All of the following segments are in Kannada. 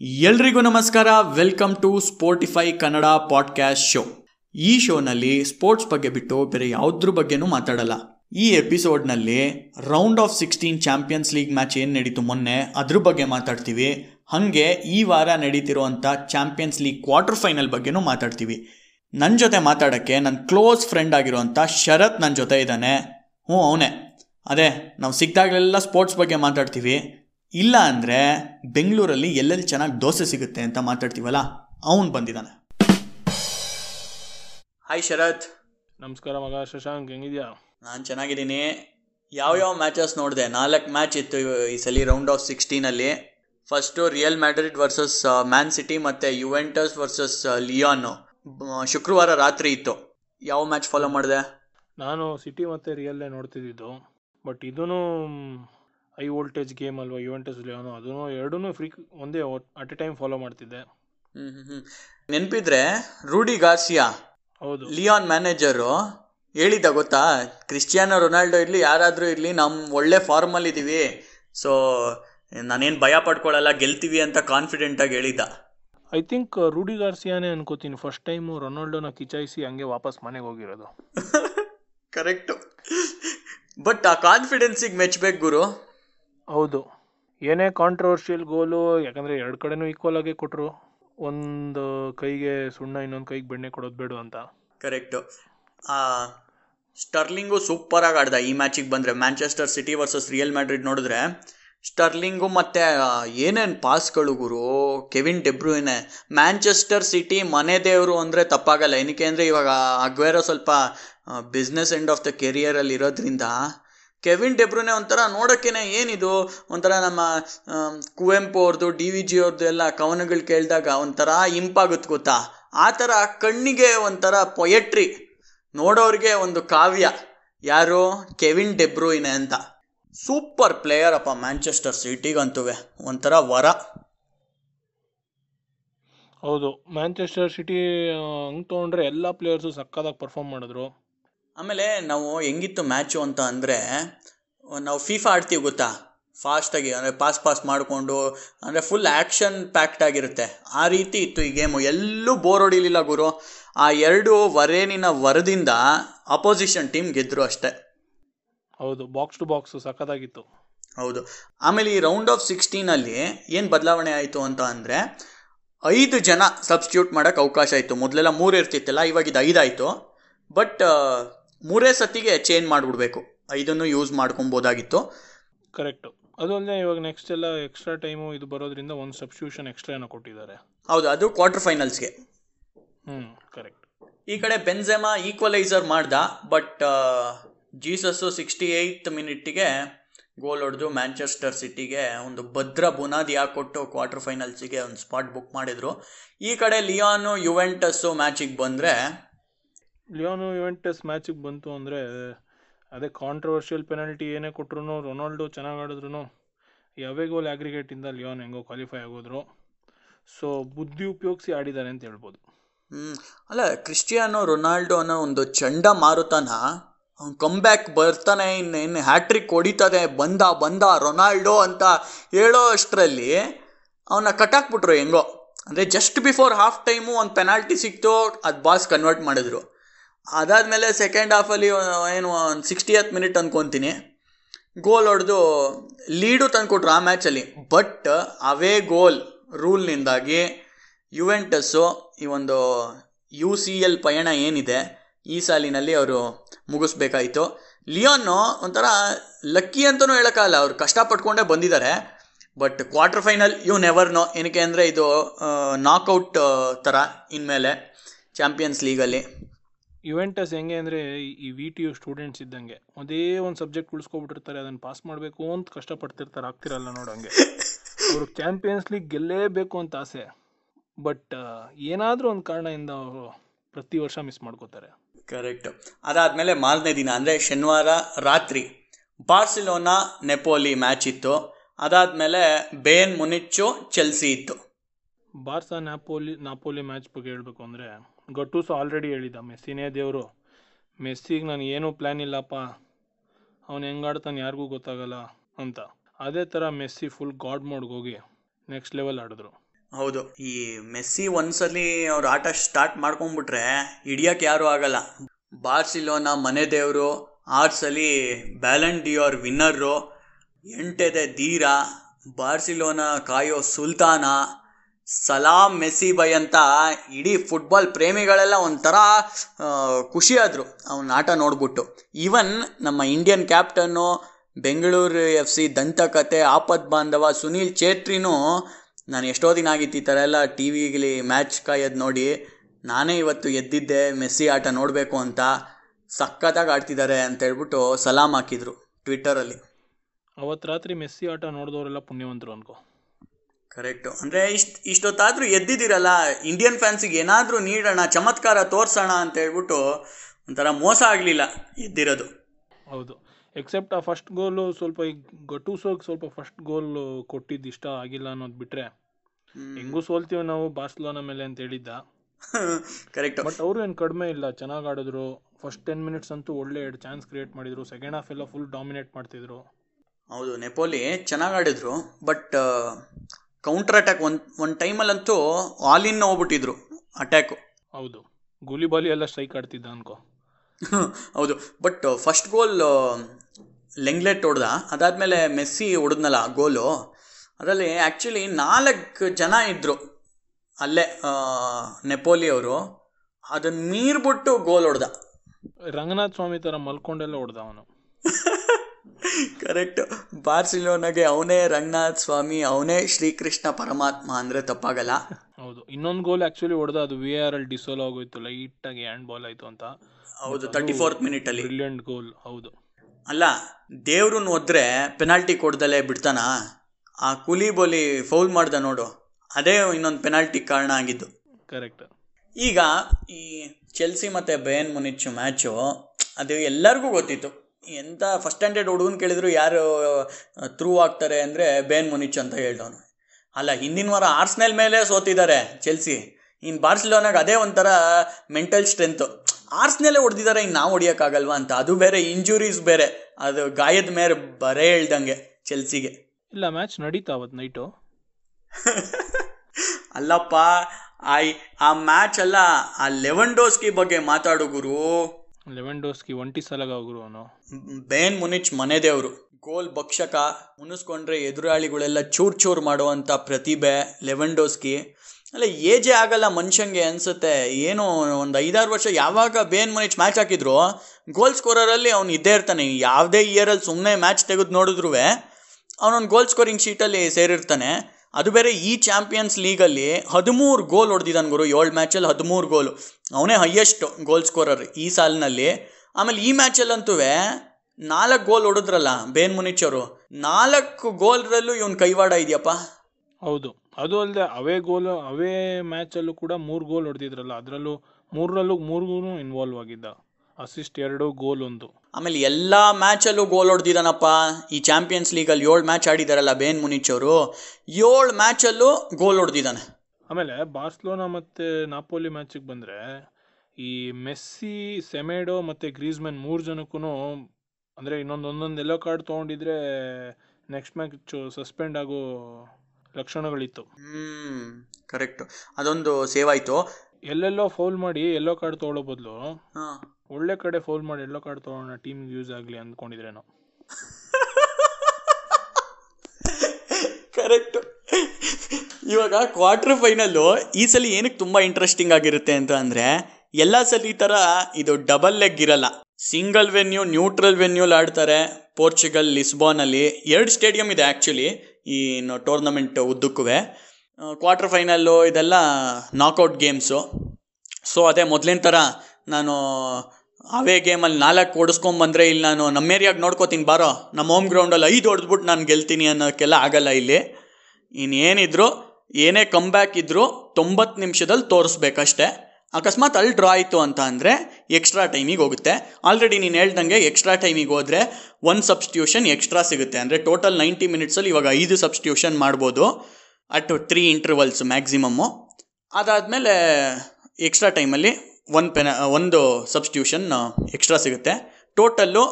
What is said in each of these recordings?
ಎಲ್ರಿಗೂ ನಮಸ್ಕಾರ. Welcome to Sportify Kannada podcast show ಈ ಶೋನಲ್ಲಿ ಸ್ಪೋರ್ಟ್ಸ್ ಬಗ್ಗೆ ಬಿಟ್ಟು ಬೇರೆ ಯಾವುದ್ರ ಬಗ್ಗೆನೂ ಮಾತಾಡಲ್ಲ. ಈ ಎಪಿಸೋಡ್ನಲ್ಲಿ round of sixteen Champions League match ಏನು ನಡೀತು ಮೊನ್ನೆ, ಅದ್ರ ಬಗ್ಗೆ ಮಾತಾಡ್ತೀವಿ. ಹಾಗೆ ಈ ವಾರ ನಡೀತಿರುವಂಥ ಚಾಂಪಿಯನ್ಸ್ ಲೀಗ್ ಕ್ವಾರ್ಟರ್ ಫೈನಲ್ ಬಗ್ಗೆನೂ ಮಾತಾಡ್ತೀವಿ. ನನ್ನ ಜೊತೆ ಮಾತಾಡೋಕ್ಕೆ ನನ್ನ ಕ್ಲೋಸ್ ಫ್ರೆಂಡ್ ಆಗಿರುವಂಥ ಶರತ್ ನನ್ನ ಜೊತೆ ಇದ್ದಾನೆ. ಹ್ಞೂ, ಅವನೇ. ಅದೇ, ನಾವು ಸಿಕ್ಕಿದಾಗಲೆಲ್ಲ ಸ್ಪೋರ್ಟ್ಸ್ ಬಗ್ಗೆ ಮಾತಾಡ್ತೀವಿ. ಇಲ್ಲ ಅಂದರೆ ಬೆಂಗಳೂರಲ್ಲಿ ಎಲ್ಲೆಲ್ಲಿ ಚೆನ್ನಾಗಿ ದೋಸೆ ಸಿಗುತ್ತೆ ಅಂತ ಮಾತಾಡ್ತೀವಲ್ಲ ಅವನು ಬಂದಿದ್ದಾನೆ ಹಾಯ್ ಶರತ್. ನಮಸ್ಕಾರ ಮಗ ಶಶಾಂಕ್ ಹೆಂಗಿದ್ಯಾ? ನಾನು ಚೆನ್ನಾಗಿದ್ದೀನಿ. ಯಾವ್ಯಾವ ಮ್ಯಾಚಸ್ ನೋಡಿದೆ? ನಾಲ್ಕು ಮ್ಯಾಚ್ ಇತ್ತು ಈ ಸಲ round of ಸಿಕ್ಸ್ಟೀನಲ್ಲಿ first Real Madrid versus Man City ಮತ್ತು ಯುವೆಂಟಸ್ ವರ್ಸಸ್ ಲಿಯಾನು ಶುಕ್ರವಾರ ರಾತ್ರಿ ಇತ್ತು. ಯಾವ ಮ್ಯಾಚ್ ಫಾಲೋ ಮಾಡಿದೆ? ನಾನು ಸಿಟಿ ಮತ್ತು ರಿಯಲ್ಲೇ ನೋಡ್ತಿದ್ದಿದ್ದು ಬಟ್ ಇದೂ ಹೈ ವೋಲ್ಟೇಜ್ ಗೇಮ್ ಅಲ್ವಾ ಯುವೆಂಟಸ್ ಲಿಯೋನು ಅದನ್ನು ಎರಡೂ ಫ್ರೀ ಒಂದೇ ಅಟ್ ಎ ಟೈಮ್ ಫಾಲೋ ಮಾಡ್ತಿದ್ದೆ. ನೆನಪಿದ್ರೆ ರೂಡಿ ಗಾರ್ಸಿಯಾ? ಹೌದು. ಲಿಯಾನ್ ಮ್ಯಾನೇಜರು ಹೇಳಿದ್ದ ಗೊತ್ತಾ? ಕ್ರಿಸ್ಟಿಯಾನೋ ರೊನಾಲ್ಡೋ ಇರಲಿ ಯಾರಾದರೂ ಇರಲಿ ನಮ್ಮ ಒಳ್ಳೆ ಫಾರ್ಮಲ್ಲಿ ಇದ್ದೀವಿ ಸೊ ನಾನೇನು ಭಯ ಪಡ್ಕೊಳ್ಳಲ್ಲ ಗೆಲ್ತೀವಿ ಅಂತ ಕಾನ್ಫಿಡೆಂಟಾಗಿ ಹೇಳಿದ್ದ. ಐ ಥಿಂಕ್ ರೂಡಿ ಗಾರ್ಸಿಯಾನೇ ಅನ್ಕೋತೀನಿ. ಫಸ್ಟ್ ಟೈಮು ರೊನಾಲ್ಡೋನ ಕಿಚಾಯಿಸಿ ಹಂಗೆ ವಾಪಸ್ ಮನೆಗೆ ಹೋಗಿರೋದು. ಕರೆಕ್ಟು ಬಟ್ ಆ ಕಾನ್ಫಿಡೆನ್ಸಿಗೆ ಮೆಚ್ಚಬೇಕು ಗುರು. ಹೌದು. ಏನೇ ಕಾಂಟ್ರವರ್ಷಿಯಲ್ ಗೋಲು ಯಾಕಂದರೆ ಎರಡು ಕಡೆನೂ ಈಕ್ವಲ್ ಆಗೇ ಕೊಟ್ಟರು ಒಂದು ಕೈಗೆ ಸುಣ್ಣ, ಇನ್ನೊಂದು ಕೈಗೆ ಬೆಣ್ಣೆ ಕೊಡೋದು ಬೇಡ ಅಂತ. ಕರೆಕ್ಟು ಸ್ಟರ್ಲಿಂಗು ಸೂಪರಾಗಿ ಆಡ್ದ ಈ ಮ್ಯಾಚಿಗೆ ಬಂದರೆ. Manchester City versus Real Madrid ನೋಡಿದ್ರೆ ಸ್ಟರ್ಲಿಂಗು ಮತ್ತು ಏನೇನು ಪಾಸ್ಗಳು ಗುರು? Kevin De Bruyne Manchester City ಮನೆ ದೇವರು ಅಂದರೆ ತಪ್ಪಾಗಲ್ಲ. ಏನಕ್ಕೆ ಅಂದರೆ ಇವಾಗ ಅಗ್ವೇರೋ ಸ್ವಲ್ಪ ಬಿಸ್ನೆಸ್ ಎಂಡ್ ಆಫ್ ದ ಕೆರಿಯರಲ್ಲಿ ಇರೋದ್ರಿಂದ ಕೆವಿನ್ ಡೆಬ್ರೂನೆ ಒಂಥರ ನೋಡೋಕ್ಕೇನೆ ಏನಿದು? ಒಂಥರ ನಮ್ಮ ಕುವೆಂಪು ಅವ್ರದ್ದು ಡಿ ವಿ ಜಿ ಅವ್ರದ್ದು ಎಲ್ಲ ಕವನಗಳು ಕೇಳಿದಾಗ ಒಂಥರ ಇಂಪಾಗುತ್ತೆ ಗೊತ್ತಾ? ಆ ಥರ ಕಣ್ಣಿಗೆ ಒಂಥರ ಪೊಯೆಟ್ರಿ ನೋಡೋರಿಗೆ ಒಂದು ಕಾವ್ಯ. ಯಾರು? ಕೆವಿನ್ ಡೆಬ್ರೂಯಿನೆ ಅಂತ. ಸೂಪರ್ ಪ್ಲೇಯರ್ ಅಪ್ಪ ಮ್ಯಾಂಚೆಸ್ಟರ್ ಸಿಟಿಗಂತೂ ಒಂಥರ ವರ. ಹೌದು. ಮ್ಯಾಂಚೆಸ್ಟರ್ ಸಿಟಿ ಹಂಗೆ ತೊಗೊಂಡ್ರೆ ಎಲ್ಲ ಪ್ಲೇಯರ್ಸು ಸಕ್ಕದಾಗಿ ಪರ್ಫಾರ್ಮ್ ಮಾಡಿದ್ರು. ಆಮೇಲೆ ನಾವು ಹೆಂಗಿತ್ತು ಮ್ಯಾಚು ಅಂತ ಅಂದರೆ ನಾವು ಫೀಫಾ ಆಡ್ತೀವಿ ಗೊತ್ತಾ? ಫಾಸ್ಟಾಗಿ ಅಂದರೆ ಪಾಸ್ ಪಾಸ್ ಮಾಡಿಕೊಂಡು ಅಂದರೆ ಫುಲ್ ಆ್ಯಕ್ಷನ್ ಪ್ಯಾಕ್ಡ್ ಆಗಿರುತ್ತೆ. ಆ ರೀತಿ ಇತ್ತು ಈ ಗೇಮು ಎಲ್ಲೂ ಬೋರ್ ಹೊಡಿಲಿಲ್ಲ ಗುರು. ಆ ಎರಡು ವರೇನಿನ ವರದಿಂದ ಅಪೋಸಿಷನ್ ಟೀಮ್ ಗೆದ್ದರು ಅಷ್ಟೇ. ಹೌದು ಬಾಕ್ಸ್ ಟು ಬಾಕ್ಸು ಸಖತ್ತಾಗಿತ್ತು. ಹೌದು. ಆಮೇಲೆ ಈ ರೌಂಡ್ ಆಫ್ ಸಿಕ್ಸ್ಟೀನಲ್ಲಿ ಏನು ಬದಲಾವಣೆ ಆಯಿತು ಅಂತ ಅಂದರೆ ಐದು ಜನ ಸಬ್ಸ್ಟಿಟ್ಯೂಟ್ ಮಾಡೋಕ್ಕೆ ಅವಕಾಶ ಆಯಿತು ಮೊದಲೆಲ್ಲ ಮೂರು ಇರ್ತಿತ್ತಲ್ಲ ಇವಾಗ ಇದು ಐದಾಯಿತು ಬಟ್ ಮೂರೇ ಸತಿಗೆ ಚೇಂಜ್ ಮಾಡಿಬಿಡ್ಬೇಕು. ಇದನ್ನು ಯೂಸ್ ಮಾಡ್ಕೊಬೋದಾಗಿತ್ತು. ಕರೆಕ್ಟು ಅದು ಅಲ್ಲದೆ ಇವಾಗ ನೆಕ್ಸ್ಟ್ ಎಲ್ಲ ಎಕ್ಸ್ಟ್ರಾ ಟೈಮು ಇದು ಬರೋದ್ರಿಂದ ಒಂದು ಸಬ್ಸ್ಟ್ಯೂಷನ್ ಎಕ್ಸ್ಟ್ರಾ ಏನೋ ಕೊಟ್ಟಿದ್ದಾರೆ. ಹೌದು ಅದು ಕ್ವಾರ್ಟರ್ ಫೈನಲ್ಸ್ಗೆ ಹ್ಞೂ ಕರೆಕ್ಟ್ ಈ ಕಡೆ ಬೆನ್ಜೆಮಾ ಈಕ್ವಲೈಸರ್ ಮಾಡ್ದ ಬಟ್ ಜೀಸಸ್ಸು ಸಿಕ್ಸ್ಟಿ ಏಯ್ತ್ ಮಿನಿಟ್ಟಿಗೆ ಗೋಲ್ ಹೊಡೆದು ಮ್ಯಾಂಚೆಸ್ಟರ್ ಸಿಟಿಗೆ ಒಂದು ಭದ್ರ ಬುನಾದಿ ಹಾಕೊಟ್ಟು ಕ್ವಾರ್ಟರ್ ಫೈನಲ್ಸಿಗೆ ಒಂದು ಸ್ಪಾಟ್ ಬುಕ್ ಮಾಡಿದರು. ಈ ಕಡೆ ಲಿಯಾನು ಯುವೆಂಟಸ್ಸು ಮ್ಯಾಚಿಗೆ ಬಂದರೆ ಲಿಯೋನು ಯುವೆಂಟಸ್ ಮ್ಯಾಚಿಗೆ ಬಂತು ಅಂದರೆ ಅದೇ ಕಾಂಟ್ರವರ್ಷಿಯಲ್ ಪೆನಾಲ್ಟಿ ಏನೇ ಕೊಟ್ರು ರೊನಾಲ್ಡೋ ಚೆನ್ನಾಗಿ ಆಡಿದ್ರು ಯಾವೇ ಗೋಲ್ ಆಗ್ರಿಗೇಟಿಂದ ಲಿಯೋನ್ ಹೆಂಗೋ ಕ್ವಾಲಿಫೈ ಆಗೋದ್ರು. ಸೊ ಬುದ್ಧಿ ಉಪಯೋಗಿಸಿ ಆಡಿದ್ದಾರೆ ಅಂತ ಹೇಳ್ಬೋದು. ಹ್ಞೂ ಅಲ್ಲ, ಕ್ರಿಸ್ಟಿಯಾನೋ ರೊನಾಲ್ಡೋ ಅನ್ನೋ ಒಂದು ಚಂಡ ಮಾರುತನ, ಅವ್ನು ಕಮ್ಬ್ಯಾಕ್ ಬರ್ತಾನೆ ಇನ್ನು ಇನ್ನು ಹ್ಯಾಟ್ರಿಕ್ ಹೊಡಿತದೆ, ಬಂದ ಬಂದ ರೊನಾಲ್ಡೋ ಅಂತ ಹೇಳೋ ಅಷ್ಟರಲ್ಲಿ ಅವನ್ನ ಕಟ್ಟಾಕ್ಬಿಟ್ರು ಹೆಂಗೋ. ಅಂದರೆ ಜಸ್ಟ್ ಬಿಫೋರ್ ಹಾಫ್ ಟೈಮು ಒಂದು ಪೆನಾಲ್ಟಿ ಸಿಕ್ತು, ಅದು ಬಾಸ್ ಕನ್ವರ್ಟ್ ಮಾಡಿದ್ರು. ಅದಾದಮೇಲೆ ಸೆಕೆಂಡ್ ಹಾಫಲ್ಲಿ ಏನು, ಒಂದು ಸಿಕ್ಸ್ಟಿಯತ್ ಮಿನಿಟ್ ಅಂದ್ಕೊತೀನಿ ಗೋಲ್ ಹೊಡೆದು ಲೀಡು ತಂದುಕೊಟ್ರು ಆ ಮ್ಯಾಚಲ್ಲಿ ಬಟ್ ಅವೇ ಗೋಲ್ ರೂಲ್ನಿಂದಾಗಿ ಯುವೆಂಟಸ್ಸು ಈ ಒಂದು ಯು ಸಿ ಎಲ್ ಪಯಣ ಏನಿದೆ, ಈ ಸಾಲಿನಲ್ಲಿ ಅವರು ಮುಗಿಸ್ಬೇಕಾಯಿತು. ಲಿಯೋನು ಒಂಥರ ಲಕ್ಕಿ ಅಂತಲೂ ಹೇಳೋಕ್ಕಾಗಲ್ಲ. ಅವ್ರು ಕಷ್ಟಪಟ್ಕೊಂಡೇ ಬಂದಿದ್ದಾರೆ. But quarter final you never know ಏನಕ್ಕೆ ಅಂದರೆ ಇದು ನಾಕೌಟ್ ಥರ ಇನ್ಮೇಲೆ ಚಾಂಪಿಯನ್ಸ್ ಲೀಗಲ್ಲಿ ಇವೆಂಟಸ್ ಹೆಂಗೆ ಅಂದರೆ ಈ ವಿ ಟಿ ಯು ಸ್ಟೂಡೆಂಟ್ಸ್ ಇದ್ದಂಗೆ ಒಂದೇ ಒಂದು ಸಬ್ಜೆಕ್ಟ್ ಉಳಿಸ್ಕೊಬಿಟ್ಟಿರ್ತಾರೆ ಅದನ್ನು ಪಾಸ್ ಮಾಡಬೇಕು ಅಂತ ಕಷ್ಟಪಡ್ತಿರ್ತಾರೆ ಆಗ್ತಿರಲ್ಲ ನೋಡೋಂಗೆ ಅವರು ಚಾಂಪಿಯನ್ಸ್ ಲೀಗ್ ಗೆಲ್ಲೇಬೇಕು ಅಂತ ಆಸೆ. ಬಟ್ ಏನಾದರೂ ಒಂದು ಕಾರಣದಿಂದ ಅವರು ಪ್ರತಿ ವರ್ಷ ಮಿಸ್ ಮಾಡ್ಕೋತಾರೆ. ಕರೆಕ್ಟ್ ಅದಾದಮೇಲೆ ಮಾರನೇ ದಿನ ಅಂದರೆ ಶನಿವಾರ ರಾತ್ರಿ ಬಾರ್ಸಿಲೋನಾ ನೆಪೋಲಿ ಮ್ಯಾಚ್ ಇತ್ತು. ಅದಾದಮೇಲೆ ಬೇನ್ ಮುನಿಚ್ಚು ಚೆಲ್ಸಿ ಇತ್ತು. ಬಾರ್ಸಾ ನಾಪೋಲಿ ನಾಪೋಲಿ ಮ್ಯಾಚ್ ಬಗ್ಗೆ ಹೇಳಬೇಕು ಅಂದರೆ ಗಟ್ಟೂಸ್ ಆಲ್ರೆಡಿ ಹೇಳಿದ್ದ ಮೆಸ್ಸಿನೇ ದೇವರು. ಮೆಸ್ಸಿಗೆ ನಾನು ಏನೂ ಪ್ಲ್ಯಾನ್ ಇಲ್ಲಪ್ಪ. ಅವ್ನು ಹೆಂಗಾಡ್ತಾನೆ ಯಾರಿಗೂ ಗೊತ್ತಾಗಲ್ಲ ಅಂತ. ಅದೇ ಥರ ಮೆಸ್ಸಿ ಫುಲ್ ಗಾಡ್ ಮೋಡ್ಗೆ ಹೋಗಿ ನೆಕ್ಸ್ಟ್ ಲೆವೆಲ್ ಆಡಿದ್ರು. ಹೌದು, ಈ ಮೆಸ್ಸಿ ಒಂದ್ಸಲಿ ಅವ್ರ ಆಟ ಸ್ಟಾರ್ಟ್ ಮಾಡ್ಕೊಂಡ್ಬಿಟ್ರೆ ಹಿಡಿಯಕ್ಕೆ ಯಾರು ಆಗಲ್ಲ. ಬಾರ್ಸಿಲೋನಾ ಮನೆ ದೇವರು, ಆರು ಸಲಿ ಡಿಯೋರ್ ವಿನ್ನರು ಎಂಟೆದೆ ಧೀರ, ಬಾರ್ಸಿಲೋನಾ ಕಾಯೋ ಸುಲ್ತಾನ ಸಲಾಂ ಮೆಸ್ಸಿ ಬೈ ಅಂತ ಇಡೀ ಫುಟ್ಬಾಲ್ ಪ್ರೇಮಿಗಳೆಲ್ಲ ಒಂಥರ ಖುಷಿಯಾದರು ಅವನ ಆಟ ನೋಡ್ಬಿಟ್ಟು. ಈವನ್ ನಮ್ಮ Indian captain Bengaluru F C ದಂತಕತೆ, ಆಪತ್ ಬಾಂಧವ, ಸುನೀಲ್ ಚೇತ್ರಿನೂ ನಾನು ಎಷ್ಟೋ ದಿನ ಆಗಿತ್ತು ಈ ಥರ ಎಲ್ಲ ಟಿ ವಿಲಿ ಮ್ಯಾಚ್ ಕಾಯೋದು ನೋಡಿ, ನಾನೇ ಇವತ್ತು ಎದ್ದಿದ್ದೆ, ಮೆಸ್ಸಿ ಆಟ ನೋಡಬೇಕು ಅಂತ ಸಖತ್ತಾಗಿ ಆಡ್ತಿದ್ದಾರೆ ಅಂತ ಹೇಳ್ಬಿಟ್ಟು ಸಲಾಮ್ ಹಾಕಿದ್ರು ಟ್ವಿಟ್ಟರಲ್ಲಿ ಅವತ್ತು ರಾತ್ರಿ ಮೆಸ್ಸಿ ಆಟ ನೋಡಿದವರೆಲ್ಲ ಪುಣ್ಯವಂತರು ಅನ್ಕೋ. ಕರೆಕ್ಟು. ಅಂದರೆ ಇಷ್ಟು ಇಷ್ಟೊತ್ತಾದರೂ ಎದ್ದಿದ್ದೀರಲ್ಲ ಇಂಡಿಯನ್ ಫ್ಯಾನ್ಸಿಗೆ ಏನಾದರೂ ನೀಡೋಣ ಚಮತ್ಕಾರ ತೋರಿಸೋಣ ಅಂತ ಹೇಳ್ಬಿಟ್ಟು ಒಂಥರ ಮೋಸ ಆಗಲಿಲ್ಲ ಎದ್ದಿರೋದು. ಹೌದು. ಎಕ್ಸೆಪ್ಟ್ ಆ ಫಸ್ಟ್ ಗೋಲು ಸ್ವಲ್ಪ ಈಗ ಗಟೂಸೋಗಿ ಸ್ವಲ್ಪ ಫಸ್ಟ್ ಗೋಲ್ ಕೊಟ್ಟಿದ್ದು ಇಷ್ಟ ಆಗಿಲ್ಲ ಅನ್ನೋದು ಬಿಟ್ರೆ ಹೆಂಗೂ ಸೋಲ್ತೀವಿ ನಾವು ಬಾರ್ಸ್ಲೋನಾ ಮೇಲೆ ಅಂತ ಹೇಳಿದ್ದ. ಕರೆಕ್ಟ್. ಬಟ್ ಅವರು ಏನು ಕಡಿಮೆ ಇಲ್ಲ ಚೆನ್ನಾಗಿ ಆಡಿದ್ರು. ಫಸ್ಟ್ ಟೆನ್ ಮಿನಿಟ್ಸ್ ಅಂತೂ ಒಳ್ಳೆ ಎರಡು ಚಾನ್ಸ್ ಕ್ರಿಯೇಟ್ ಮಾಡಿದ್ರು. ಸೆಕೆಂಡ್ ಹಾಫ್ ಎಲ್ಲ ಫುಲ್ ಡಾಮಿನೇಟ್ ಮಾಡ್ತಿದ್ರು. ಹೌದು ನೆಪೋಲಿ ಚೆನ್ನಾಗಿ ಆಡಿದ್ರು. ಬಟ್ ಕೌಂಟರ್ ಅಟ್ಯಾಕ್ ಒಂದು ಒಂದು ಟೈಮಲ್ಲಂತೂ ಆಲ್ ಇನ್ ಹೋಗ್ಬಿಟ್ಟಿದ್ರು ಅಟ್ಯಾಕು ಹೌದು. ಗುಲಿಬಾಲಿ ಎಲ್ಲ ಸ್ಟ್ರೈಕ್ ಆಡ್ತಿದ್ದ ಅನ್ಕೋ. ಹೌದು. ಬಟ್ ಫಸ್ಟ್ ಗೋಲ್ ಲೆಂಗ್ಲೆಟ್ ಹೊಡೆದ. ಅದಾದಮೇಲೆ ಮೆಸ್ಸಿ ಹೊಡೆದ್ನಲ್ಲ ಗೋಲು ಅದರಲ್ಲಿ ಆ್ಯಕ್ಚುಲಿ ನಾಲ್ಕು ಜನ ಇದ್ದರು ಅಲ್ಲೇ ನೆಪೋಲಿ ಅವರು. ಅದನ್ನು ಮೀರ್ಬಿಟ್ಟು ಗೋಲ್ ಹೊಡೆದ. ರಂಗನಾಥ್ ಸ್ವಾಮಿ ಥರ ಮಲ್ಕೊಂಡೆಲ್ಲ ಹೊಡೆದ ಅವನು. ಕರೆಕ್ಟ್. ಬಾರ್ಸಿಲೋನಾಗೆ ಅವನೇ ರಂಗನಾಥ್ ಸ್ವಾಮಿ ಅವನೇ ಶ್ರೀಕೃಷ್ಣ ಪರಮಾತ್ಮ ಅಂದ್ರೆ ತಪ್ಪಾಗಲ್ಲ. ಹೌದು. ಇನ್ನೊಂದು ಗೋಲ್ ಆಕ್ಚುಲಿ ಹೊಡೆದ ಅದು ವಿ ಆರ್ ಅಲ್ಲಿ ಡಿಸೋಲ್ ಆಗೋಯ್ತು ಲೈಟಾಗಿ ಹ್ಯಾಂಡ್ ಬಾಲ್ ಆಯ್ತು ಅಂತ. ಹೌದು ತರ್ಟಿ ಫೋರ್ತ್ ಮಿನಿಟಲ್ಲಿ ಬ್ರಿಲಿಯಂಟ್ ಗೋಲ್ ಹೌದು. ಅಲ್ಲ ದೇವ್ರನ್ನ ಒದ್ರೆ ಪೆನಾಲ್ಟಿ ಕೊಡ್ದಲೇ ಬಿಡ್ತಾನ? ಆ ಕುಲಿಬೋಲಿ ಫೌಲ್ ಮಾಡ್ದ ನೋಡು ಅದೇ ಇನ್ನೊಂದು ಪೆನಾಲ್ಟಿ ಕಾರಣ ಆಗಿದ್ದು. ಕರೆಕ್ಟ್ ಈಗ ಈ ಚೆಲ್ಸಿ ಮತ್ತು ಬಯನ್ ಮುನಿಚ್ ಮ್ಯಾಚು ಅದು ಎಲ್ಲರಿಗೂ ಗೊತ್ತಿತ್ತು. ಎಂಥ ಫಸ್ಟ್ ಸ್ಟ್ಯಾಂಡರ್ಡ್ ಹುಡುಗನ ಕೇಳಿದ್ರು ಯಾರು ಥ್ರೂ ಆಗ್ತಾರೆ ಅಂದರೆ ಬೇನ್ ಮುನಿಚ್ ಅಂತ ಹೇಳ್ದವನು. ಅಲ್ಲ ಹಿಂದಿನ ವಾರ ಆರ್ಸ್ನೆಲ್ ಮೇಲೆ ಸೋತಿದ್ದಾರೆ ಚೆಲ್ಸಿ ಇನ್ನು ಬಾರ್ಸಿಲೋನಾಗ ಅದೇ ಒಂಥರ ಮೆಂಟಲ್ ಸ್ಟ್ರೆಂತು ಆರ್ಸ್ನಲ್ಲೇ ಹೊಡೆದಿದ್ದಾರೆ ಇನ್ನು ನಾವು ಹೊಡಿಯೋಕ್ಕಾಗಲ್ವಾ ಅಂತ. ಅದು ಬೇರೆ ಇಂಜುರೀಸ್ ಬೇರೆ. ಅದು ಗಾಯದ ಮೇಲೆ ಬರೇ ಹೇಳ್ದಂಗೆ ಚೆಲ್ಸಿಗೆ ಇಲ್ಲ ಮ್ಯಾಚ್ ನಡೀತಾ ಅವತ್ತು ನೈಟು ಅಲ್ಲಪ್ಪ ಆ ಮ್ಯಾಚ್ ಅಲ್ಲ ಆ ಲೆವೆನ್ ಡೋಸ್ಕಿ ಬಗ್ಗೆ ಮಾತಾಡು ಗುರು. ಲೆವೆನ್ ಡೋಸ್ಗೆ ಒಂಟಿ ಸಲಗ ಹೋಗ್ರು ಅವನು. ಬೇನ್ ಮುನಿಚ್ ಮನೆದೇವರು. ಗೋಲ್ ಭಕ್ಷಕ, ಮುನಿಸ್ಕೊಂಡ್ರೆ ಎದುರಾಳಿಗಳೆಲ್ಲ ಚೂರ್ ಚೂರ್ ಮಾಡುವಂಥ ಪ್ರತಿಭೆ ಲೆವೆಂಡೋಸ್ಕಿ. ಅಲ್ಲ ಏಜೆ ಆಗಲ್ಲ ಮನುಷ್ಯಂಗೆ ಅನ್ಸುತ್ತೆ. ಏನು ಒಂದು ಐದಾರು ವರ್ಷ ಯಾವಾಗ ಬೇನ್ ಮುನಿಚ್ ಮ್ಯಾಚ್ ಹಾಕಿದ್ರು ಗೋಲ್ ಸ್ಕೋರರಲ್ಲಿ ಅವ್ನು ಇದ್ದೇ ಇರ್ತಾನೆ. ಯಾವುದೇ ಇಯರಲ್ಲಿ ಸುಮ್ಮನೆ ಮ್ಯಾಚ್ ತೆಗೆದು ನೋಡಿದ್ರು ಅವನೊಂದು ಗೋಲ್ ಸ್ಕೋರಿಂಗ್ ಶೀಟಲ್ಲಿ ಸೇರಿರ್ತಾನೆ. ಅದು ಬೇರೆ ಈ ಚಾಂಪಿಯನ್ಸ್ ಲೀಗಲ್ಲಿ ಹದಿಮೂರು ಗೋಲ್ ಹೊಡೆದಿದ್ದಾನೆ ಗುರು. ಏಳು ಮ್ಯಾಚಲ್ಲಿ ಹದಿಮೂರು ಗೋಲು ಅವನೇ ಹೈಯೆಸ್ಟ್ ಗೋಲ್ ಸ್ಕೋರರ್ ಈ ಸಾಲಿನಲ್ಲಿ. ಆಮೇಲೆ ಈ ಮ್ಯಾಚಲ್ಲಂತೂ ನಾಲ್ಕು ಗೋಲ್ ಹೊಡೆದ್ರಲ್ಲ ಬೇನ್ ಮುನಿಚ್ ಅವರು. ನಾಲ್ಕು ಗೋಲ್ರಲ್ಲೂ ಇವನ್ ಕೈವಾಡ ಇದೆಯಪ್ಪ? ಹೌದು. ಅದು ಅಲ್ಲದೆ ಅವೇ ಗೋಲ್ ಅವೇ ಮ್ಯಾಚಲ್ಲೂ ಕೂಡ ಮೂರು ಗೋಲ್ ಹೊಡೆದಿದ್ರಲ್ಲ. ಅದರಲ್ಲೂ ಮೂರರಲ್ಲೂ ಮೂರ್ಗೂ ಇನ್ವಾಲ್ವ್ ಆಗಿದ್ದ. ಅಸಿಸ್ಟ್ ಎರಡು ಗೋಲ್ ಒಂದು. ಆಮೇಲೆ ಎಲ್ಲ ಮ್ಯಾಚಲ್ಲೂ ಗೋಲ್ ಹೊಡೆದಿದ್ದಾನಪ್ಪ ಈ ಚಾಂಪಿಯನ್ಸ್ ಲೀಗಲ್ಲಿ ಏಳು ಮ್ಯಾಚ್ ಆಡಿದಾರಲ್ಲ ಬೇನ್ ಮುನಿಚ್ ಅವರು. ಏಳು ಮ್ಯಾಚಲ್ಲೂ ಗೋಲ್ ಹೊಡೆದಿದ್ದಾನೆ ಆಮೇಲೆ ಬಾರ್ಸ್ಲೋನಾ ಮತ್ತು ನಾಪೋಲಿ ಮ್ಯಾಚಿಗೆ ಬಂದರೆ ಈ ಮೆಸ್ಸಿ ಸೆಮೆಡೋ ಮತ್ತು ಗ್ರೀಸ್ಮನ್ ಮೂರು ಜನಕ್ಕೂ ಅಂದರೆ ಇನ್ನೊಂದು ಒಂದೊಂದು ಎಲ್ಲೋ ಕಾರ್ಡ್ ತೊಗೊಂಡಿದ್ರೆ ನೆಕ್ಸ್ಟ್ ಮ್ಯಾಚ್ ಸಸ್ಪೆಂಡ್ ಆಗೋ ಲಕ್ಷಣಗಳಿತ್ತು. ಹ್ಮ್ ಕರೆಕ್ಟ್ ಅದೊಂದು ಸೇವ್ ಆಯಿತು. ಎಲ್ಲೆಲ್ಲೋ ಫೌಲ್ ಮಾಡಿ ಎಲ್ಲೋ ಕಾರ್ಡ್ ತೊಗೊಳ್ಳೋ ಬದಲು ಒಳ್ಳೆ ಕಡೆ ಫೋಲ್ ಮಾಡಿ ಎಲ್ಲೋ ಕಾರ್ಡ್ ತೊಗೊಳ್ಳೋಣ ಟೀಮ್ ಯೂಸ್ ಆಗಲಿ ಅಂದ್ಕೊಂಡಿದ್ರೇನೋ. ಕರೆಕ್ಟ್ ಇವಾಗ ಕ್ವಾರ್ಟರ್ ಫೈನಲ್ಲು ಈ ಸಲ ಏನಕ್ಕೆ ತುಂಬ ಇಂಟ್ರೆಸ್ಟಿಂಗ್ ಆಗಿರುತ್ತೆ ಅಂತ ಅಂದರೆ, ಎಲ್ಲ ಸಲ ಈ ಥರ ಇದು ಡಬಲ್ ಲೆಗ್ ಇರಲ್ಲ. ಸಿಂಗಲ್ ವೆನ್ಯೂ ನ್ಯೂಟ್ರಲ್ ವೆನ್ಯೂಲ್ ಆಡ್ತಾರೆ ಪೋರ್ಚುಗಲ್ ಲಿಸ್ಬಾನಲ್ಲಿ ಎರಡು ಸ್ಟೇಡಿಯಂ ಇದೆ ಆ್ಯಕ್ಚುಲಿ ಈ ಟೂರ್ನಮೆಂಟ್ ಉದ್ದಕ್ಕೂ ಕ್ವಾರ್ಟರ್ ಫೈನಲ್ಲು ಇದೆಲ್ಲ ನಾಕೌಟ್ ಗೇಮ್ಸು ಸೊ ಅದೇ ಮೊದಲಿನ ಥರ ನಾನು ಅವೇ ಗೇಮಲ್ಲಿ ನಾಲ್ಕು ಓಡಿಸ್ಕೊಂಬಂದ್ರೆ ಇಲ್ಲಿ ನಾನು ನಮ್ಮ ಏರಿಯಾಗೆ ನೋಡ್ಕೋತೀನಿ, ಬಾರೋ. ನಮ್ಮ ಹೋಮ್ ಗ್ರೌಂಡಲ್ಲಿ ಐದು ಹೊಡೆದ್ಬಿಟ್ಟು ನಾನು ಗೆಲ್ತೀನಿ ಅನ್ನೋಕ್ಕೆಲ್ಲ ಆಗಲ್ಲ ಇಲ್ಲಿ. ಇನ್ನೇನಿದ್ರು, ಏನೇ ಕಮ್ಬ್ಯಾಕ್ ಇದ್ದರೂ ತೊಂಬತ್ತು ನಿಮಿಷದಲ್ಲಿ ತೋರಿಸ್ಬೇಕಷ್ಟೇ. ಅಕಸ್ಮಾತ್ ಅಲ್ಲಿ ಡ್ರಾ ಆಯಿತು ಅಂತ ಅಂದರೆ ಎಕ್ಸ್ಟ್ರಾ ಟೈಮಿಗೆ ಹೋಗುತ್ತೆ. ಆಲ್ರೆಡಿ ನೀನು ಹೇಳ್ದಂಗೆ ಎಕ್ಸ್ಟ್ರಾ ಟೈಮಿಗೆ ಹೋದರೆ ಒಂದು ಸಬ್ಸ್ಟ್ಯೂಷನ್ ಎಕ್ಸ್ಟ್ರಾ ಸಿಗುತ್ತೆ. ಅಂದರೆ ಟೋಟಲ್ ನೈಂಟಿ ಮಿನಿಟ್ಸಲ್ಲಿ ಇವಾಗ ಐದು ಸಬ್ಸ್ಟಿಟ್ಯೂಷನ್ ಮಾಡ್ಬೋದು. ಅಟ್ ತ್ರೀ ಇಂಟರ್ವಲ್ಸ್ ಮ್ಯಾಕ್ಸಿಮಮ್ಮು ಅದಾದಮೇಲೆ ಎಕ್ಸ್ಟ್ರಾ ಟೈಮಲ್ಲಿ ಒಂದು ಪೆನ ಒಂದು ಸಬ್ಸ್ಟ್ಯೂಷನ್ ಎಕ್ಸ್ಟ್ರಾ ಸಿಗುತ್ತೆ. ಟೋಟಲ್ಲು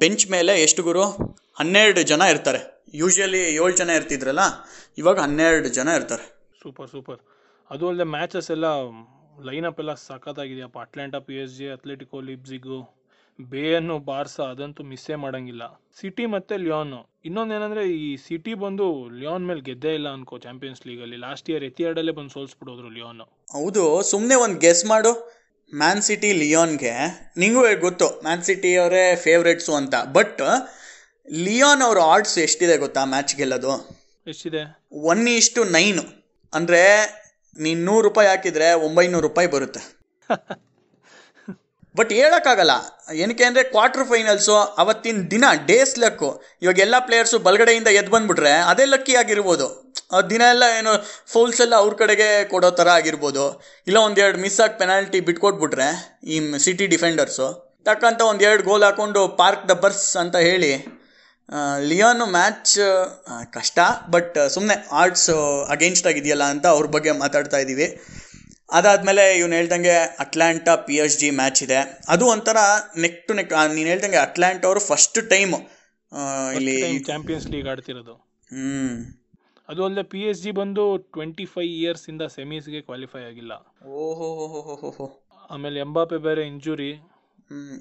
ಬೆಂಚ್ ಮೇಲೆ ಎಷ್ಟು ಗುರು? ಹನ್ನೆರಡು ಜನ ಇರ್ತಾರೆ. ಯೂಶ್ವಲಿ ಏಳು ಜನ ಇರ್ತಿದ್ರಲ್ಲ, ಇವಾಗ ಹನ್ನೆರಡು ಜನ ಇರ್ತಾರೆ. ಸೂಪರ್ ಸೂಪರ್ ಅದು ಅಲ್ಲದೆ ಮ್ಯಾಚಸ್ ಎಲ್ಲ ಲೈನಪ್ ಎಲ್ಲ ಸಖತ್ತಾಗಿದೆಯಪ್ಪ. Atalanta P S G Atletico ಬೇಯನ್ನು Barca ಅದಂತೂ ಮಿಸ್ಸೇ ಮಾಡಂಗಿಲ್ಲ. ಸಿಟಿ ಮತ್ತೆ ಲಿಯಾನ್. ಇನ್ನೊಂದೇನಂದ್ರೆ ಈ ಸಿಟಿ ಬಂದು ಲಿಯಾನ್ ಮೇಲೆ ಗೆದ್ದೇ ಇಲ್ಲ ಅನ್ಕೋ ಚಾಂಪಿಯನ್ಸ್ ಲೀಗ್ ಅಲ್ಲಿ ಲಾಸ್ಟ್ ಇಯರ್ ಎತಿಯಾಡಲ್ಲೇ ಬಂದು ಸೋಲ್ಸ್ಬಿಡೋದ್ರು ಲಿಯಾನ್. ಹೌದು ಸುಮ್ಮನೆ ಒಂದು ಗೆಸ್ ಮಾಡು. ಮ್ಯಾನ್ ಸಿಟಿ ಲಿಯೋನ್ಗೆ. ನಿಂಗೂ ಗೊತ್ತು? ಮ್ಯಾನ್ ಸಿಟಿ ಅವರೇ ಫೇವ್ರೇಟ್ಸು ಅಂತ. ಬಟ್ ಲಿಯೋನ್ ಅವ್ರ ಆರ್ಡ್ಸ್ ಎಷ್ಟಿದೆ ಗೊತ್ತಾ ಮ್ಯಾಚ್ ಗೆಲ್ಲೋದು? ಎಷ್ಟಿದೆ? ಒನ್ ಇಷ್ಟು ನೈನು. ಅಂದರೆ ನೀನು ನೂರು ರೂಪಾಯಿ ಹಾಕಿದರೆ ಒಂಬೈನೂರು ರೂಪಾಯಿ ಬರುತ್ತೆ. ಬಟ್ ಹೇಳೋಕ್ಕಾಗಲ್ಲ. ಏನಕ್ಕೆ ಅಂದರೆ ಕ್ವಾರ್ಟರ್ ಫೈನಲ್ಸು ಅವತ್ತಿನ ದಿನ ಡೇಸ್ ಲಕ್ಕು ಇವಾಗ ಎಲ್ಲ ಪ್ಲೇಯರ್ಸು ಬಲಗಡೆಯಿಂದ ಎದ್ದು ಬಂದುಬಿಟ್ರೆ ಅದೇ ಲಕ್ಕಿ ಆಗಿರ್ಬೋದು. ದಿನ ಎಲ್ಲ ಏನು ಫೌಲ್ಸ್ ಎಲ್ಲ ಅವ್ರ ಕಡೆಗೆ ಕೊಡೋ ಥರ ಆಗಿರ್ಬೋದು. ಇಲ್ಲ ಒಂದೆರಡು ಮಿಸ್ ಆಗಿ ಪೆನಾಲ್ಟಿ ಬಿಟ್ಕೊಟ್ಬಿಟ್ರೆ ಈ ಸಿಟಿ ಡಿಫೆಂಡರ್ಸು ತಕ್ಕಂತ ಒಂದೆರಡು ಗೋಲ್ ಹಾಕೊಂಡು ಪಾರ್ಕ್ ದ ಬರ್ಸ್ ಅಂತ ಹೇಳಿ ಲಿಯೋನು ಮ್ಯಾಚ್ ಕಷ್ಟ ಬಟ್ ಸುಮ್ಮನೆ ಆರ್ಟ್ಸ್ ಅಗೇನ್ಸ್ಟ್ ಆಗಿದೆಯಲ್ಲ ಅಂತ ಅವ್ರ ಬಗ್ಗೆ ಮಾತಾಡ್ತಾ ಇದ್ದೀವಿ ಅದಾದಮೇಲೆ ಇವ್ನು ಹೇಳ್ದಂಗೆ Atalanta P H G match ಇದೆ. ಅದು ಒಂಥರ ನೆಕ್ ಟು ನೆಕ್ ನೀನು ಹೇಳ್ದಂಗೆ ಅಟ್ಲಾಂಟಾ ಅವರು ಫಸ್ಟ್ ಟೈಮ್ ಇಲ್ಲಿ ಚಾಂಪಿಯನ್ಸ್ ಲೀಗ್ ಆಡ್ತಿರೋದು. ಹ್ಞೂ ಅದು ಅಲ್ಲದೆ ಪಿ ಎಚ್ ಜಿ ಬಂದು ಟ್ವೆಂಟಿ ಫೈವ್ ಇಯರ್ಸ್ ಇಂದ ಸೆಮೀಸ್ಗೆ ಕ್ವಾಲಿಫೈ ಆಗಿಲ್ಲ. ಓಹೋ ಹೋ ಆಮೇಲೆ ಎಂಬಾಪೆ ಬೇರೆ ಇಂಜುರಿ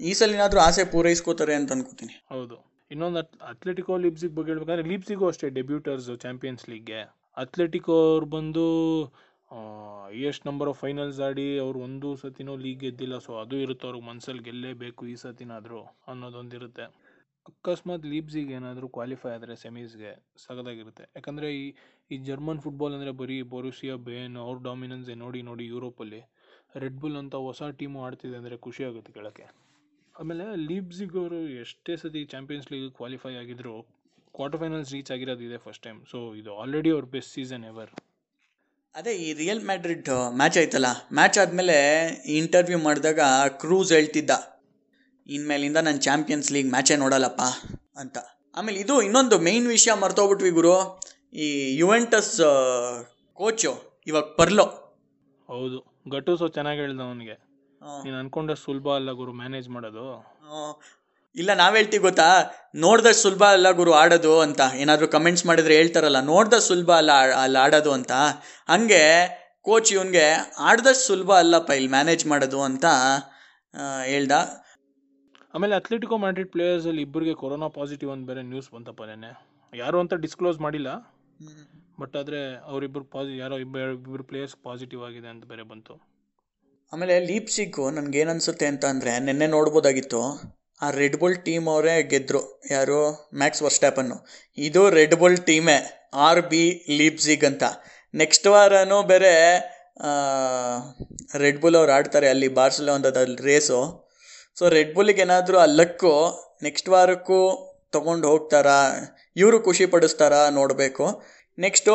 ಈ ಸಲ ಏನಾದರೂ ಆಸೆ ಪೂರೈಸ್ಕೋತಾರೆ ಅಂತ ಅನ್ಕೋತೀನಿ. ಹೌದು. ಇನ್ನೊಂದು ಅಥ್ಲೆಟಿಕೋ ಲಿಬ್ಸಿಗ್ ಬಗ್ಗೆ ಹೇಳ್ಬೇಕಂದ್ರೆ ಲಿಪ್ಸಿಗೂ ಅಷ್ಟೇ ಡೆಬ್ಯೂಟರ್ಸ್ ಚಾಂಪಿಯನ್ಸ್ ಲೀಗ್ಗೆ ಅಥ್ಲೆಟಿಕೋ ಅವ್ರು ಬಂದು ಎಷ್ಟು ನಂಬರ್ ಆಫ್ ಫೈನಲ್ಸ್ ಆಡಿ ಅವ್ರು ಒಂದು ಸತಿನೂ ಲೀಗ್ ಗೆದ್ದಿಲ್ಲ. ಸೊ ಅದು ಇರುತ್ತೆ ಅವ್ರಿಗೆ ಮನ್ಸಲ್ಲಿ ಗೆಲ್ಲೇಬೇಕು ಈ ಸತಿನಾದರೂ ಅನ್ನೋದೊಂದಿರುತ್ತೆ. ಅಕಸ್ಮಾತ್ ಲೀಬ್ಸಿಗೆ ಏನಾದರೂ ಕ್ವಾಲಿಫೈ ಆದರೆ ಸೆಮೀಸ್ಗೆ ಸಗದಾಗಿರುತ್ತೆ. ಯಾಕಂದರೆ ಈ ಈ ಜರ್ಮನ್ ಫುಟ್ಬಾಲ್ ಅಂದರೆ ಬರೀ ಬೊರುಸಿಯಾ ಬೇನ್ ಅವ್ರ ಡಾಮಿನೆನ್ಸ್ ನೋಡಿ ನೋಡಿ ಯುರೋಪಲ್ಲಿ ರೆಡ್ ಬುಲ್ ಅಂತ ಹೊಸ ಟೀಮು ಆಡ್ತಿದೆ ಅಂದರೆ ಖುಷಿ ಆಗುತ್ತೆ ಕೇಳೋಕ್ಕೆ. ಆಮೇಲೆ ಲೀಬ್ಸಿಗ್ ಅವರು ಎಷ್ಟೇ ಸತಿ ಚಾಂಪಿಯನ್ಸ್ ಲೀಗ್ ಕ್ವಾಲಿಫೈ ಆಗಿದ್ರು ಕ್ವಾರ್ಟರ್ ಫೈನಲ್ಸ್ ರೀಚ್ ಆಗಿರೋದು ಇದೆ ಫಸ್ಟ್ ಟೈಮ್ ಸೊ ಇದು ಆಲ್ರೆಡಿ ಅವ್ರ ಬೆಸ್ಟ್ ಸೀಸನ್ ಎವರ್ ಅದೇ ಈ ರಿಯಲ್ ಮ್ಯಾಡ್ರಿಡ್ ಮ್ಯಾಚ್ ಆಯ್ತಲ್ಲ? ಮ್ಯಾಚ್ ಆದಮೇಲೆ ಇಂಟರ್ವ್ಯೂ ಮಾಡಿದಾಗ ಕ್ರೂಸ್ ಹೇಳ್ತಿದ್ದ ಇನ್ಮೇಲಿಂದ ನಾನು ಚಾಂಪಿಯನ್ಸ್ ಲೀಗ್ ಮ್ಯಾಚೇ ನೋಡಲ್ಲಪ್ಪ ಅಂತ. ಆಮೇಲೆ ಇದು ಇನ್ನೊಂದು ಮೇಯ್ನ್ ವಿಷಯ ಮರ್ತೋಗ್ಬಿಟ್ವಿ ಗುರು. ಈ ಯುವೆಂಟಸ್ ಕೋಚು ಇವಾಗ ಪರ್ಲೋ ಹೌದು. ಗಟುಸೋ ಚೆನ್ನಾಗಿ ಹೇಳ್ದ ಅವನಿಗೆ ನೀನು ಅನ್ಕೊಂಡಷ್ಟು ಸುಲಭ ಅಲ್ಲ ಗುರು ಮ್ಯಾನೇಜ್ ಮಾಡೋದು. ಇಲ್ಲ ನಾವು ಹೇಳ್ತೀವಿ ಗೊತ್ತಾ? ನೋಡ್ದಷ್ಟು ಸುಲಭ ಅಲ್ಲ ಗುರು ಆಡೋದು ಅಂತ. ಏನಾದರೂ ಕಮೆಂಟ್ಸ್ ಮಾಡಿದ್ರೆ ಹೇಳ್ತಾರಲ್ಲ ನೋಡ್ದಷ್ಟು ಸುಲಭ ಅಲ್ಲ ಅಲ್ಲಿ ಆಡೋದು ಅಂತ. ಹಂಗೆ ಕೋಚ್ ಇವನ್ಗೆ ಆಡ್ದಷ್ಟು ಸುಲಭ ಅಲ್ಲಪ್ಪ ಇಲ್ಲಿ ಮ್ಯಾನೇಜ್ ಮಾಡೋದು ಅಂತ ಹೇಳ್ದ. ಆಮೇಲೆ ಅಥ್ಲೆಟಿಕೋ ಮ್ಯಾಡ್ರಿಡ್ ಪ್ಲೇಯರ್ಸಲ್ಲಿ ಇಬ್ಬರಿಗೆ ಕೊರೋನಾ ಪಾಸಿಟಿವ್ ಅಂತ ಬೇರೆ ನ್ಯೂಸ್ ಬಂತಪ್ಪ ನೆನೆ ಯಾರು ಅಂತ ಡಿಸ್ಕ್ಲೋಸ್ ಮಾಡಿಲ್ಲ. ಬಟ್ ಆದರೆ ಅವರಿಬ್ಬರು ಪಾಸಿ ಯಾರೋ ಇಬ್ಬರು ಇಬ್ಬರು ಪ್ಲೇಯರ್ಸ್ ಪಾಸಿಟಿವ್ ಆಗಿದೆ ಅಂತ ಬೇರೆ ಬಂತು. ಆಮೇಲೆ ಲೀಪ್ಸಿಗೂ ನನಗೆ ಏನು ಅನಿಸುತ್ತೆ ಅಂತ ಅಂದರೆ ನಿನ್ನೆ ನೋಡ್ಬೋದಾಗಿತ್ತು. ಆ ರೆಡ್ ಬುಲ್ ಟೀಮ್ ಅವರೇ ಗೆದ್ದರು ಯಾರು? ಮ್ಯಾಕ್ಸ್ ವರ್ಸ್ಟ್ಯಾಪನ್ನು ಇದು ರೆಡ್ ಬುಲ್ ಟೀಮೇ ಆರ್ ಬಿ ಲೀಪ್ಸಿಗ್ ಅಂತ. ನೆಕ್ಸ್ಟ್ ವಾರನೂ ಬೇರೆ ರೆಡ್ ಬುಲ್ ಅವ್ರು ಆಡ್ತಾರೆ ಅಲ್ಲಿ ಬಾರ್ಸಲೋನ್ದಲ್ಲಿ ರೇಸು ಸೊ ರೆಡ್ ಬುಲ್ಲಿಗೆ ಏನಾದರೂ ಆ ಲಕ್ಕು ನೆಕ್ಸ್ಟ್ ವಾರಕ್ಕೂ ತೊಗೊಂಡು ಹೋಗ್ತಾರಾ? ಇವರು ಖುಷಿ ಪಡಿಸ್ತಾರಾ ನೋಡಬೇಕು. ನೆಕ್ಸ್ಟು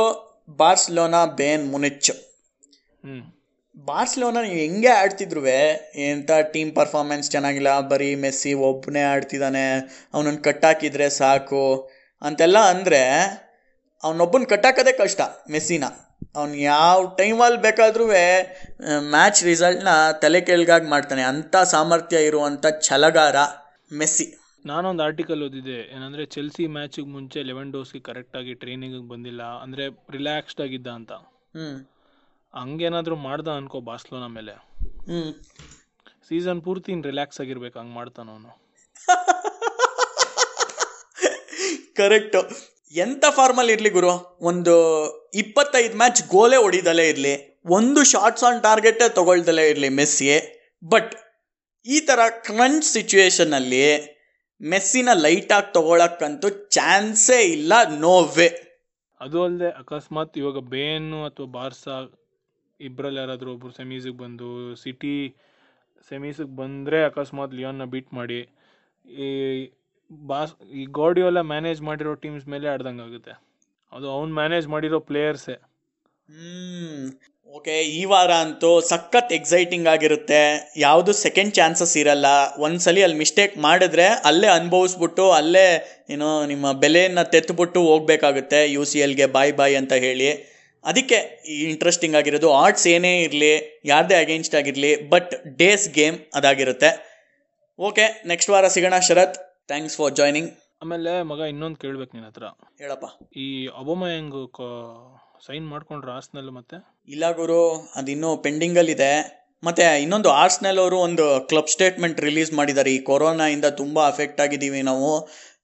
ಬಾರ್ಸ್ಲೋನಾ ಬೇನ್ ಮುನಿಚ್ ಬಾರ್ಸ್ಲೋನ ನೀವು ಹೆಂಗೆ ಆಡ್ತಿದ್ರು ಎಂಥ ಟೀಮ್ ಪರ್ಫಾರ್ಮೆನ್ಸ್ ಚೆನ್ನಾಗಿಲ್ಲ ಬರೀ ಮೆಸ್ಸಿ ಒಬ್ಬನೇ ಆಡ್ತಿದ್ದಾನೆ ಅವನನ್ನು ಕಟ್ಟಾಕಿದ್ರೆ ಸಾಕು ಅಂತೆಲ್ಲ ಅಂದರೆ ಅವನೊಬ್ಬನ ಕಟ್ಟಾಕೋದೇ ಕಷ್ಟ ಮೆಸ್ಸಿನ. ಅವ್ನು ಯಾವ ಟೈಮಲ್ಲಿ ಬೇಕಾದ್ರೂ ಮ್ಯಾಚ್ ರಿಸಲ್ಟ್ನ ತಲೆ ಕೆಳಗಾಗಿ ಮಾಡ್ತಾನೆ. ಅಂಥ ಸಾಮರ್ಥ್ಯ ಇರುವಂಥ ಛಲಗಾರ ಮೆಸ್ಸಿ. ನಾನೊಂದು ಆರ್ಟಿಕಲ್ ಓದಿದ್ದೆ ಏನಂದರೆ ಚೆಲ್ಸಿ ಮ್ಯಾಚಿಗೆ ಮುಂಚೆ ಲೆವೆನ್ ಡೋಸ್ಗೆ ಕರೆಕ್ಟಾಗಿ ಟ್ರೈನಿಂಗಿಗೆ ಬಂದಿಲ್ಲ ಅಂದರೆ ರಿಲ್ಯಾಕ್ಸ್ಡ್ ಆಗಿದ್ದ ಅಂತ. ಹ್ಞೂ ಹಂಗೇನಾದರೂ ಮಾಡ್ದ ಅನ್ಕೋ ಬಾಸ್ಲೋನ ಮೇಲೆ. ಸೀಸನ್ ಪೂರ್ತಿ ರಿಲ್ಯಾಕ್ಸ್ ಆಗಿರ್ಬೇಕು ಹಂಗೆ ಮಾಡ್ತಾನ ಅವನು. ಕರೆಕ್ಟು ಎಂಥ ಫಾರ್ಮಲ್ಲಿ ಇರಲಿ ಗುರು? ಒಂದು ಇಪ್ಪತ್ತೈದು ಮ್ಯಾಚ್ ಗೋಲೆ ಹೊಡಿದಲೇ ಇರಲಿ. ಒಂದು ಶಾರ್ಟ್ಸ್ ಆನ್ ಟಾರ್ಗೆಟೇ ತಗೊಳ್ದಲೇ ಇರಲಿ ಮೆಸ್ಸಿ ಬಟ್ ಈ ಥರ ಕ್ರಂಚ್ ಸಿಚುವೇಶನಲ್ಲಿ ಮೆಸ್ಸಿನ ಲೈಟಾಗಿ ತಗೊಳಕ್ಕಂತೂ ಚಾನ್ಸೇ ಇಲ್ಲ ನೋ ವೇ ಅದು ಅಲ್ಲದೆ ಅಕಸ್ಮಾತ್ ಇವಾಗ ಬೇನು ಅಥವಾ ಬಾರ್ಸಾ ಇಬ್ಬರಲ್ಲಿ ಯಾರಾದರೂ ಒಬ್ಬರು ಸೆಮೀಸಿಗೆ ಬಂದು ಸಿಟಿ ಸೆಮೀಸಿಗೆ ಬಂದರೆ ಅಕಸ್ಮಾತ್ ಲಿಯೋನ್ನ ಬೀಟ್ ಮಾಡಿ, ಈ ಬಾಸ್, ಈ ಗಾಡಿಯೋಲ್ಲ ಮ್ಯಾನೇಜ್ ಮಾಡಿರೋ ಟೀಮ್ಸ್ ಮೇಲೆ ಆಡ್ದಂಗೆ ಆಗುತ್ತೆ. ಅದು ಅವ್ನು ಮ್ಯಾನೇಜ್ ಮಾಡಿರೋ ಪ್ಲೇಯರ್ಸೇ ಓಕೆ ಈ ವಾರ ಅಂತೂ ಸಖತ್ ಎಕ್ಸೈಟಿಂಗ್ ಆಗಿರುತ್ತೆ. ಯಾವುದು ಸೆಕೆಂಡ್ ಚಾನ್ಸಸ್ ಇರಲ್ಲ. ಒಂದ್ಸಲಿ ಅಲ್ಲಿ ಮಿಸ್ಟೇಕ್ ಮಾಡಿದ್ರೆ ಅಲ್ಲೇ ಅನುಭವಿಸ್ಬಿಟ್ಟು, ಅಲ್ಲೇ, ಏನೋ, ನಿಮ್ಮ ಬೆಲೆಯನ್ನು ತೆತ್ತುಬಿಟ್ಟು ಹೋಗ್ಬೇಕಾಗುತ್ತೆ ಯು ಸಿ ಎಲ್ಗೆ ಬಾಯ್ ಬಾಯ್ ಅಂತ ಹೇಳಿ. ಅದಕ್ಕೆ ಈ ಇಂಟ್ರೆಸ್ಟಿಂಗ್ ಆಗಿರೋದು ಆರ್ಟ್ಸ್ ಏನೇ ಇರಲಿ ಯಾರದೇ ಅಗೇನ್ಸ್ಟ್ ಆಗಿರಲಿ ಬಟ್ ಡೇಸ್ ಗೇಮ್ ಅದಾಗಿರುತ್ತೆ. ಓಕೆ ನೆಕ್ಸ್ಟ್ ವಾರ ಸಿಗೋಣ ಶರತ್. ಥ್ಯಾಂಕ್ಸ್ ಫಾರ್ ಜಾಯ್ನಿಂಗ್ ಆಮೇಲೆ ಮಗ ಇನ್ನೊಂದು ಕೇಳ್ಬೇಕು ನಿನ್ನ ಹತ್ರ. ಹೇಳಪ್ಪ. ಈ ಅಬೋಮಯಂಗ್ ಸೈನ್ ಮಾಡ್ಕೊಂಡ್ರ ಆರ್ಸ್ನಲ್ ಮತ್ತೆ? ಇಲ್ಲ ಗುರು ಅದಿನ್ನೂ ಪೆಂಡಿಂಗಲ್ಲಿದೆ ಮತ್ತೆ ಇನ್ನೊಂದು ಆರ್ಸ್ನೆಲ್ ಅವರು ಒಂದು ಕ್ಲಬ್ ಸ್ಟೇಟ್ಮೆಂಟ್ ರಿಲೀಸ್ ಮಾಡಿದ್ದಾರೆ. ಈ ಕೊರೋನಾಯಿಂದ ತುಂಬ ಅಫೆಕ್ಟ್ ಆಗಿದ್ದೀವಿ ನಾವು.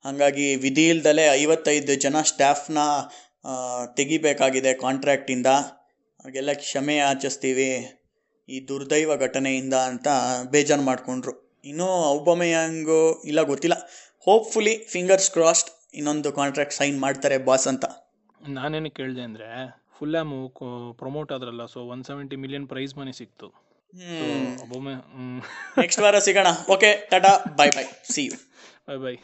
ಹಾಗಾಗಿ ವಿಧಿ ಇಲ್ದಲೆ ಐವತ್ತೈದು ಜನ ಸ್ಟಾಫ್ನ ತೆಗಿಬೇಕಾಗಿದೆ ಕಾಂಟ್ರ್ಯಾಕ್ಟಿಂದ ಅವ್ರಿಗೆಲ್ಲ ಕ್ಷಮೆ ಆಚರಿಸ್ತೀವಿ ಈ ದುರ್ದೈವ ಘಟನೆಯಿಂದ ಅಂತ ಬೇಜಾರು ಮಾಡಿಕೊಂಡ್ರು. ಇನ್ನೂ ಔಬಮೆಯಾಂಗು ಇಲ್ಲ ಗೊತ್ತಿಲ್ಲ. ಹೋಪ್ಫುಲಿ ಫಿಂಗರ್ಸ್ ಕ್ರಾಸ್ಡ್ ಇನ್ನೊಂದು ಕಾಂಟ್ರಾಕ್ಟ್ ಸೈನ್ ಮಾಡ್ತಾರೆ ಬಾಸ್ ಅಂತ. ನಾನೇನು ಕೇಳಿದೆ ಅಂದರೆ ಫುಲ್ ಆಮು promote ಆದ್ರಲ್ಲ so one seventy million prize money ಸಿಕ್ತು. ನೆಕ್ಸ್ಟ್ ವಾರ ಸಿಗೋಣ. Okay tata bye bye see you bye bye